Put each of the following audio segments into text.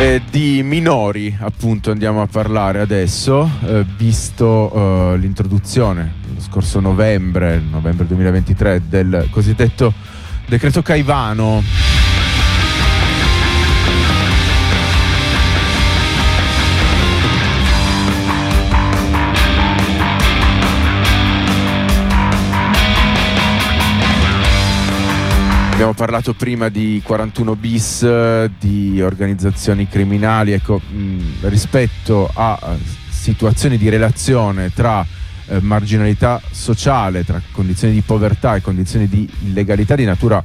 Eh, di minori appunto andiamo a parlare adesso, eh, visto eh, l'introduzione lo scorso novembre, novembre 2023, del cosiddetto decreto Caivano. Abbiamo parlato prima di 41 bis, di organizzazioni criminali, ecco, mh, rispetto a situazioni di relazione tra eh, marginalità sociale, tra condizioni di povertà e condizioni di illegalità di natura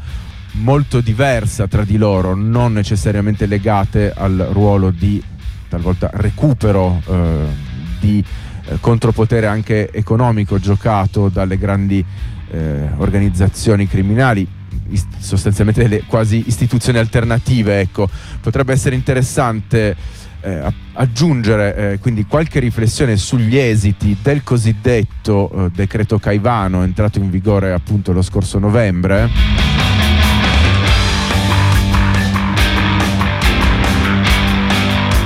molto diversa tra di loro, non necessariamente legate al ruolo di talvolta recupero eh, di eh, contropotere anche economico giocato dalle grandi eh, organizzazioni criminali sostanzialmente delle quasi istituzioni alternative. Ecco. Potrebbe essere interessante eh, aggiungere eh, quindi qualche riflessione sugli esiti del cosiddetto eh, decreto Caivano entrato in vigore appunto lo scorso novembre.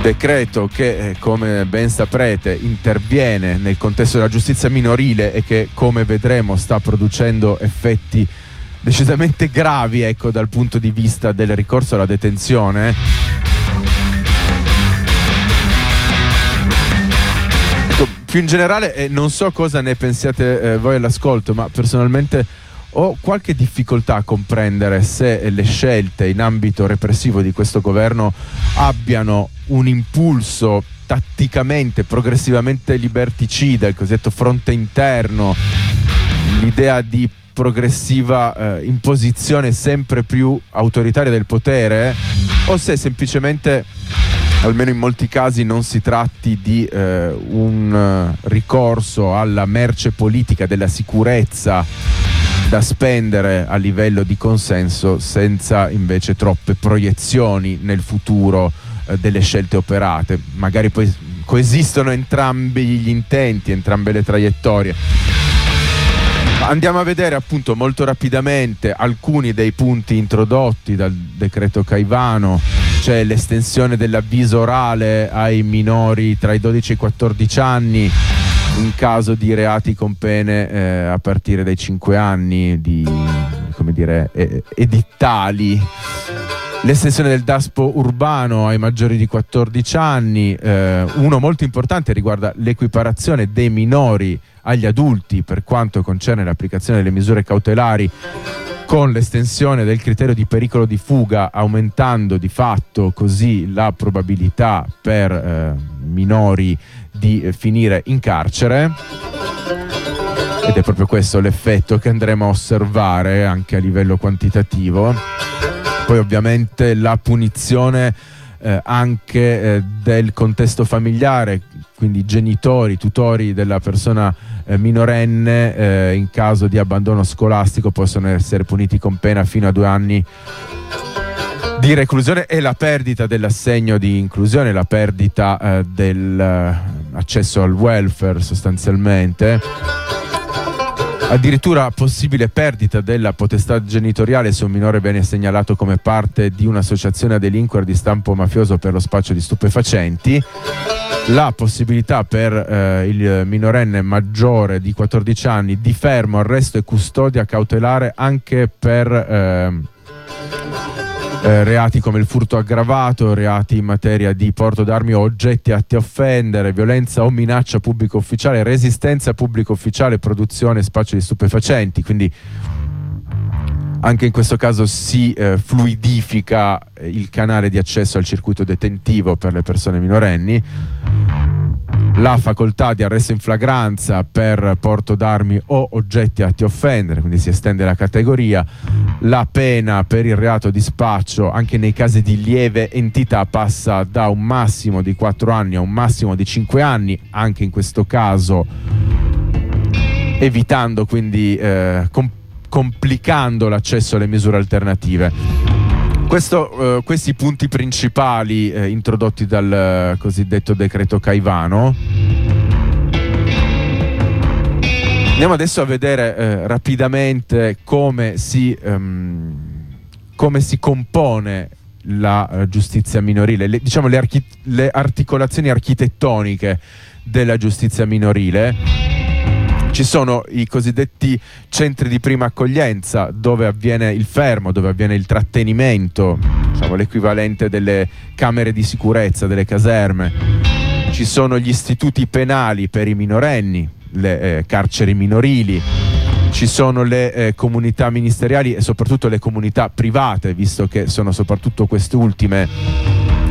Decreto che, eh, come ben saprete, interviene nel contesto della giustizia minorile e che, come vedremo, sta producendo effetti decisamente gravi ecco, dal punto di vista del ricorso alla detenzione. Ecco, più in generale, eh, non so cosa ne pensiate eh, voi all'ascolto, ma personalmente ho qualche difficoltà a comprendere se le scelte in ambito repressivo di questo governo abbiano un impulso tatticamente, progressivamente liberticida, il cosiddetto fronte interno, l'idea di progressiva eh, imposizione sempre più autoritaria del potere o se semplicemente almeno in molti casi non si tratti di eh, un eh, ricorso alla merce politica della sicurezza da spendere a livello di consenso senza invece troppe proiezioni nel futuro eh, delle scelte operate. Magari poi coesistono entrambi gli intenti, entrambe le traiettorie. Andiamo a vedere appunto molto rapidamente alcuni dei punti introdotti dal decreto Caivano, c'è l'estensione dell'avviso orale ai minori tra i 12 e i 14 anni in caso di reati con pene eh, a partire dai 5 anni di come dire, edittali l'estensione del DASPO urbano ai maggiori di 14 anni, eh, uno molto importante riguarda l'equiparazione dei minori agli adulti per quanto concerne l'applicazione delle misure cautelari con l'estensione del criterio di pericolo di fuga aumentando di fatto così la probabilità per eh, minori di eh, finire in carcere. Ed è proprio questo l'effetto che andremo a osservare anche a livello quantitativo poi ovviamente la punizione eh, anche eh, del contesto familiare, quindi genitori, tutori della persona eh, minorenne eh, in caso di abbandono scolastico possono essere puniti con pena fino a due anni di reclusione e la perdita dell'assegno di inclusione, la perdita eh, dell'accesso al welfare sostanzialmente addirittura possibile perdita della potestà genitoriale se un minore viene segnalato come parte di un'associazione a delinquere di stampo mafioso per lo spaccio di stupefacenti, la possibilità per eh, il minorenne maggiore di 14 anni di fermo, arresto e custodia cautelare anche per... Eh, eh, reati come il furto aggravato, reati in materia di porto d'armi o oggetti atti a offendere, violenza o minaccia pubblico ufficiale, resistenza pubblico ufficiale, produzione e spaccio di stupefacenti. Quindi anche in questo caso si eh, fluidifica il canale di accesso al circuito detentivo per le persone minorenni la facoltà di arresto in flagranza per porto d'armi o oggetti atti a offendere, quindi si estende la categoria, la pena per il reato di spaccio anche nei casi di lieve entità passa da un massimo di 4 anni a un massimo di 5 anni, anche in questo caso evitando quindi eh, com- complicando l'accesso alle misure alternative. Questo, eh, questi punti principali eh, introdotti dal eh, cosiddetto decreto Caivano. Andiamo adesso a vedere eh, rapidamente come si, ehm, come si compone la uh, giustizia minorile, le, diciamo le, archi- le articolazioni architettoniche della giustizia minorile. Ci sono i cosiddetti centri di prima accoglienza dove avviene il fermo, dove avviene il trattenimento, diciamo l'equivalente delle camere di sicurezza, delle caserme. Ci sono gli istituti penali per i minorenni, le eh, carceri minorili, ci sono le eh, comunità ministeriali e soprattutto le comunità private, visto che sono soprattutto queste ultime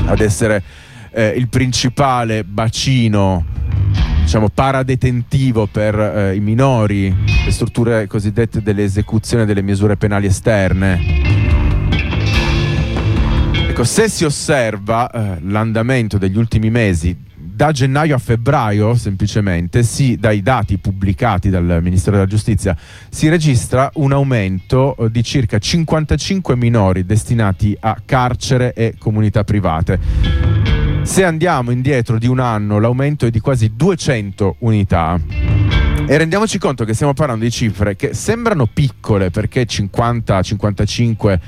ad essere eh, il principale bacino diciamo, paradetentivo per eh, i minori, le strutture cosiddette dell'esecuzione delle misure penali esterne. Ecco, se si osserva eh, l'andamento degli ultimi mesi da gennaio a febbraio, semplicemente, sì, dai dati pubblicati dal Ministero della Giustizia, si registra un aumento eh, di circa 55 minori destinati a carcere e comunità private. Se andiamo indietro di un anno, l'aumento è di quasi 200 unità. E rendiamoci conto che stiamo parlando di cifre che sembrano piccole perché 50-55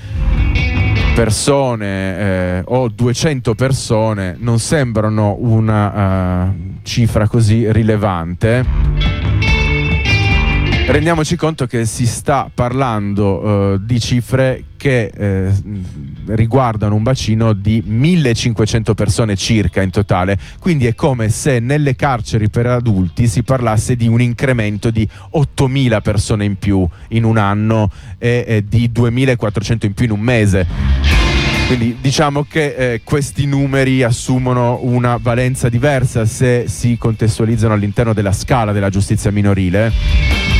persone eh, o 200 persone non sembrano una uh, cifra così rilevante rendiamoci conto che si sta parlando uh, di cifre che eh, riguardano un bacino di 1500 persone circa in totale, quindi è come se nelle carceri per adulti si parlasse di un incremento di 8000 persone in più in un anno e, e di 2400 in più in un mese. Quindi diciamo che eh, questi numeri assumono una valenza diversa se si contestualizzano all'interno della scala della giustizia minorile.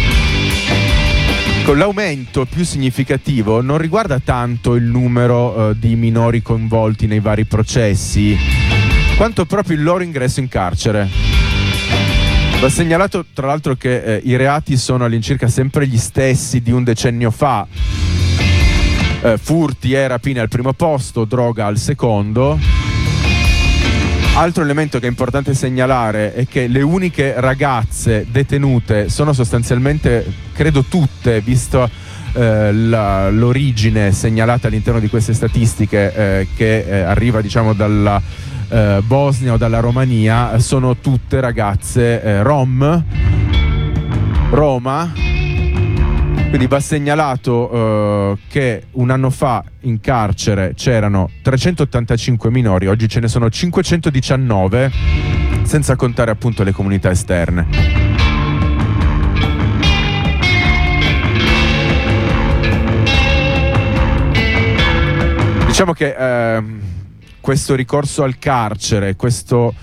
Con l'aumento più significativo non riguarda tanto il numero eh, di minori coinvolti nei vari processi, quanto proprio il loro ingresso in carcere. Va segnalato tra l'altro che eh, i reati sono all'incirca sempre gli stessi di un decennio fa. Eh, furti e rapine al primo posto, droga al secondo Altro elemento che è importante segnalare è che le uniche ragazze detenute sono sostanzialmente, credo tutte, visto eh, la, l'origine segnalata all'interno di queste statistiche eh, che eh, arriva diciamo dalla eh, Bosnia o dalla Romania, sono tutte ragazze eh, rom, Roma quindi va segnalato uh, che un anno fa in carcere c'erano 385 minori, oggi ce ne sono 519, senza contare appunto le comunità esterne. Diciamo che uh, questo ricorso al carcere, questo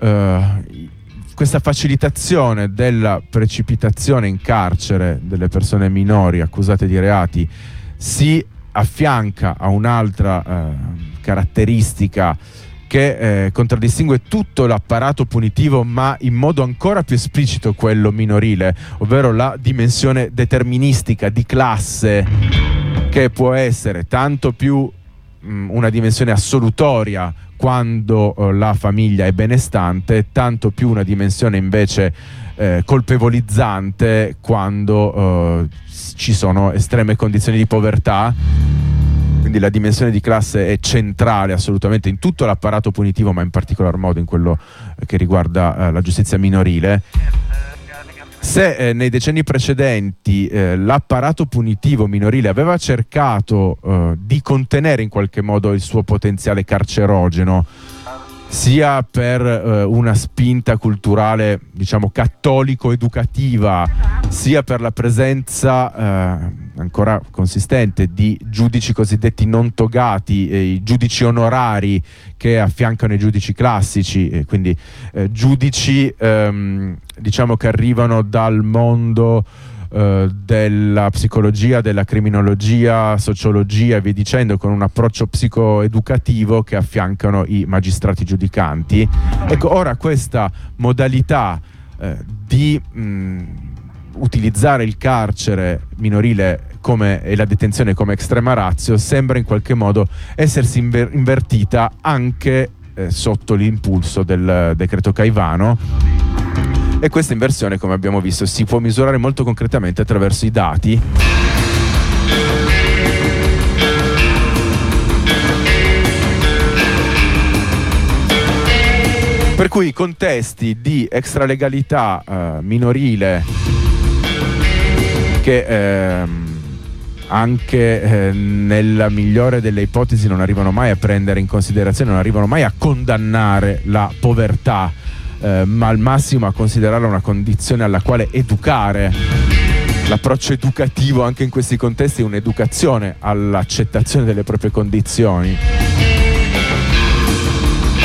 uh, questa facilitazione della precipitazione in carcere delle persone minori accusate di reati si affianca a un'altra eh, caratteristica che eh, contraddistingue tutto l'apparato punitivo ma in modo ancora più esplicito quello minorile, ovvero la dimensione deterministica di classe che può essere tanto più mh, una dimensione assolutoria quando eh, la famiglia è benestante, tanto più una dimensione invece eh, colpevolizzante quando eh, ci sono estreme condizioni di povertà. Quindi la dimensione di classe è centrale assolutamente in tutto l'apparato punitivo, ma in particolar modo in quello che riguarda eh, la giustizia minorile. Se eh, nei decenni precedenti eh, l'apparato punitivo minorile aveva cercato eh, di contenere in qualche modo il suo potenziale carcerogeno, sia per eh, una spinta culturale, diciamo, cattolico-educativa, sia per la presenza eh, ancora consistente di giudici cosiddetti non togati, eh, i giudici onorari che affiancano i giudici classici, quindi eh, giudici ehm, diciamo che arrivano dal mondo eh, della psicologia, della criminologia, sociologia e via dicendo, con un approccio psicoeducativo che affiancano i magistrati giudicanti. Ecco, ora questa modalità eh, di mh, utilizzare il carcere minorile come, e la detenzione come estrema razio sembra in qualche modo essersi inver- invertita anche eh, sotto l'impulso del decreto Caivano. E questa inversione, come abbiamo visto, si può misurare molto concretamente attraverso i dati. Per cui i contesti di extralegalità eh, minorile che ehm, anche eh, nella migliore delle ipotesi non arrivano mai a prendere in considerazione, non arrivano mai a condannare la povertà, eh, ma al massimo a considerarla una condizione alla quale educare. L'approccio educativo anche in questi contesti è un'educazione all'accettazione delle proprie condizioni.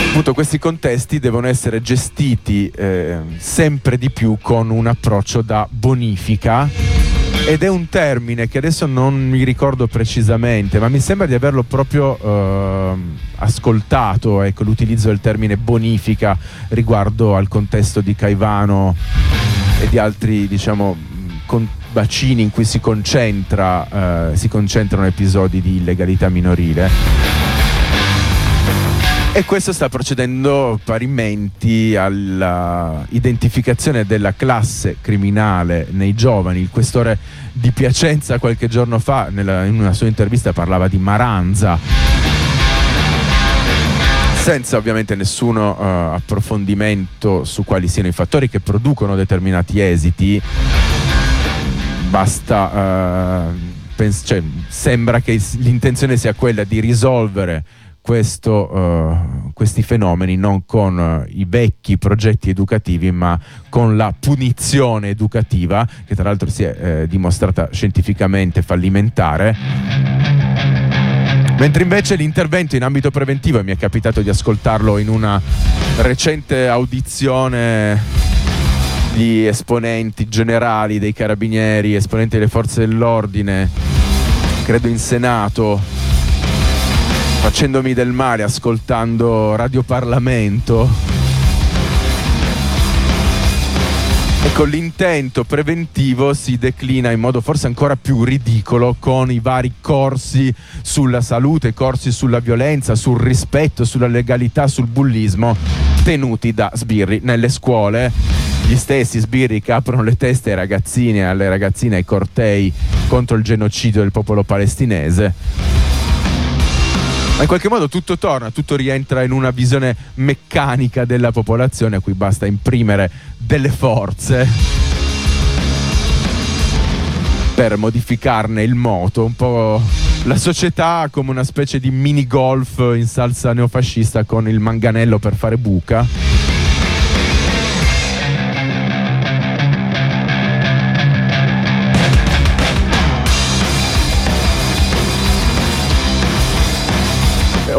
Appunto questi contesti devono essere gestiti eh, sempre di più con un approccio da bonifica ed è un termine che adesso non mi ricordo precisamente, ma mi sembra di averlo proprio eh, ascoltato, ecco, l'utilizzo del termine bonifica riguardo al contesto di Caivano e di altri, diciamo, con, bacini in cui si, concentra, eh, si concentrano episodi di illegalità minorile. E questo sta procedendo parimenti all'identificazione della classe criminale nei giovani. Il questore di Piacenza qualche giorno fa, nella, in una sua intervista, parlava di maranza. Senza ovviamente nessun uh, approfondimento su quali siano i fattori che producono determinati esiti, basta, uh, pens- cioè, sembra che l'intenzione sia quella di risolvere questo, uh, questi fenomeni non con uh, i vecchi progetti educativi ma con la punizione educativa che tra l'altro si è eh, dimostrata scientificamente fallimentare. Mentre invece l'intervento in ambito preventivo e mi è capitato di ascoltarlo in una recente audizione di esponenti generali dei carabinieri esponenti delle forze dell'ordine credo in Senato facendomi del male ascoltando Radio Parlamento. Ecco, l'intento preventivo si declina in modo forse ancora più ridicolo con i vari corsi sulla salute, corsi sulla violenza, sul rispetto, sulla legalità, sul bullismo tenuti da sbirri nelle scuole. Gli stessi sbirri che aprono le teste ai ragazzini e alle ragazzine ai cortei contro il genocidio del popolo palestinese ma in qualche modo tutto torna, tutto rientra in una visione meccanica della popolazione a cui basta imprimere delle forze per modificarne il moto, un po' la società come una specie di mini golf in salsa neofascista con il manganello per fare buca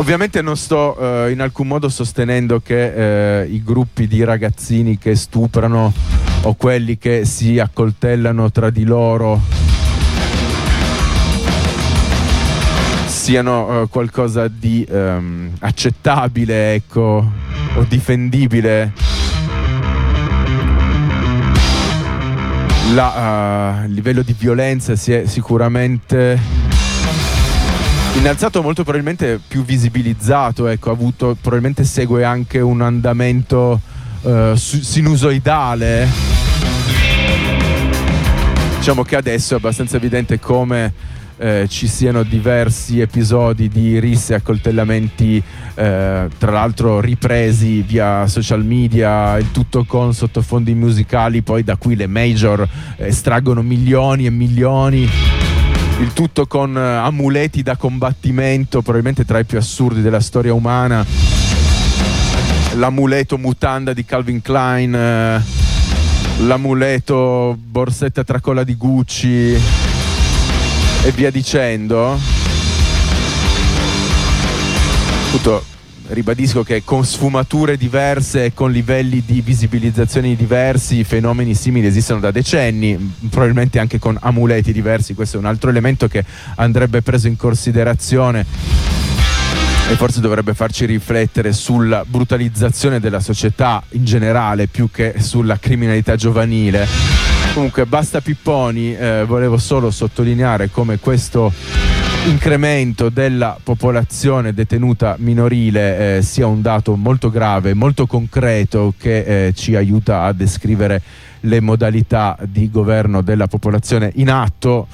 ovviamente non sto uh, in alcun modo sostenendo che uh, i gruppi di ragazzini che stuprano o quelli che si accoltellano tra di loro siano uh, qualcosa di um, accettabile ecco, o difendibile. La, il livello di violenza si è sicuramente innalzato molto probabilmente più visibilizzato, ecco, avuto, probabilmente segue anche un andamento uh, sinusoidale. Diciamo che adesso è abbastanza evidente come eh, ci siano diversi episodi di risse e accoltellamenti, eh, tra l'altro ripresi via social media, il tutto con sottofondi musicali, poi da cui le major estraggono milioni e milioni il tutto con eh, amuleti da combattimento, probabilmente tra i più assurdi della storia umana. L'amuleto mutanda di Calvin Klein, eh, l'amuleto borsetta tracolla di Gucci e via dicendo. Tutto ribadisco che con sfumature diverse e con livelli di visibilizzazione diversi, fenomeni simili esistono da decenni, probabilmente anche con amuleti diversi, questo è un altro elemento che andrebbe preso in considerazione e forse dovrebbe farci riflettere sulla brutalizzazione della società in generale più che sulla criminalità giovanile. Comunque basta Pipponi, eh, volevo solo sottolineare come questo incremento della popolazione detenuta minorile eh, sia un dato molto grave, molto concreto che eh, ci aiuta a descrivere le modalità di governo della popolazione in atto